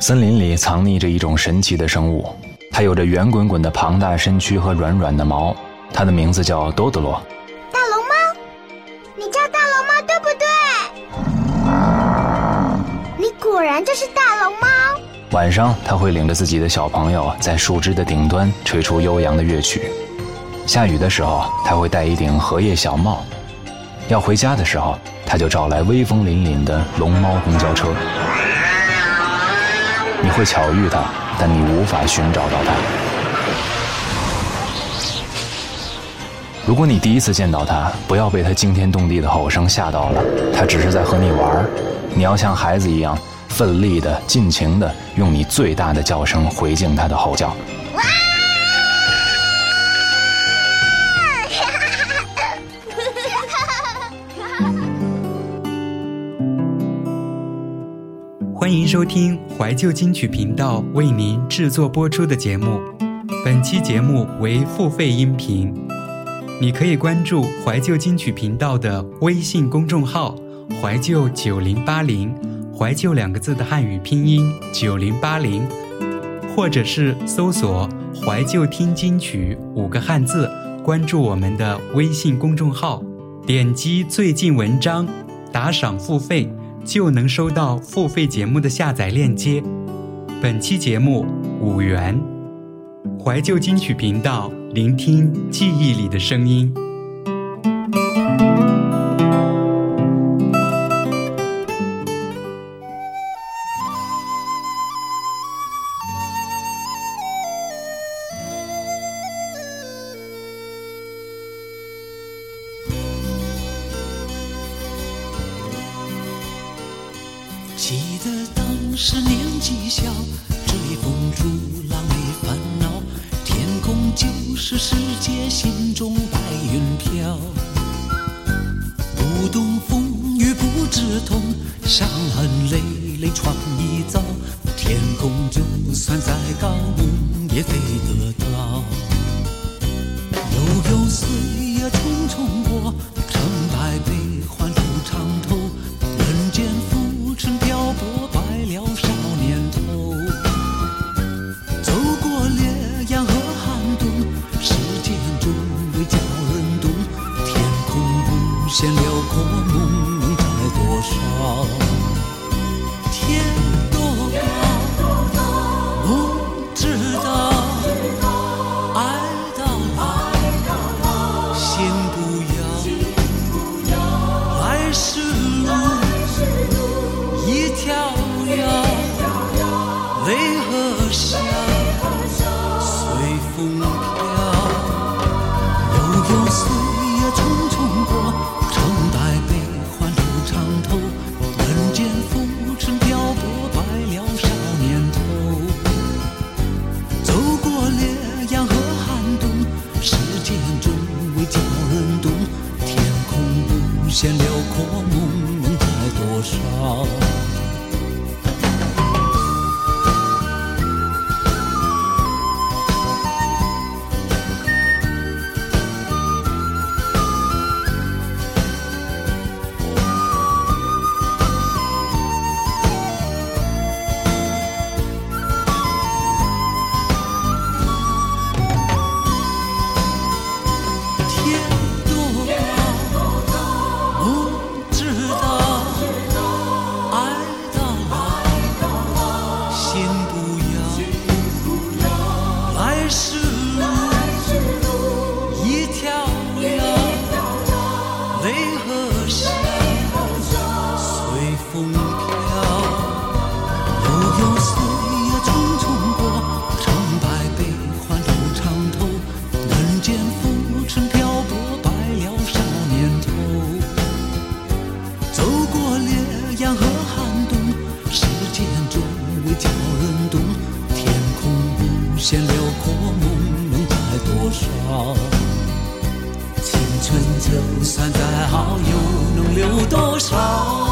森林里藏匿着一种神奇的生物，它有着圆滚滚的庞大身躯和软软的毛，它的名字叫多德罗。大龙猫，你叫大龙猫对不对？你果然就是大龙猫。晚上，它会领着自己的小朋友在树枝的顶端吹出悠扬的乐曲。下雨的时候，它会戴一顶荷叶小帽。要回家的时候，它就找来威风凛凛的龙猫公交车。你会巧遇它，但你无法寻找到它。如果你第一次见到它，不要被它惊天动地的吼声吓到了，它只是在和你玩你要像孩子一样。奋力的、尽情的，用你最大的叫声回敬他的吼叫。欢迎收听怀旧金曲频道为您制作播出的节目。本期节目为付费音频，你可以关注怀旧金曲频道的微信公众号“怀旧九零八零”。怀旧两个字的汉语拼音九零八零，或者是搜索“怀旧听金曲”五个汉字，关注我们的微信公众号，点击最近文章，打赏付费，就能收到付费节目的下载链接。本期节目五元，怀旧金曲频道，聆听记忆里的声音。记得当时年纪小，追风逐浪没烦恼，天空就是世界，心中白云飘。不懂风雨不知痛，伤痕累累闯一遭，天空就算再高，梦也飞浮沉漂泊白了少年头走过烈阳和寒冬时间终会叫人懂天空无限辽阔梦能在多少留多少？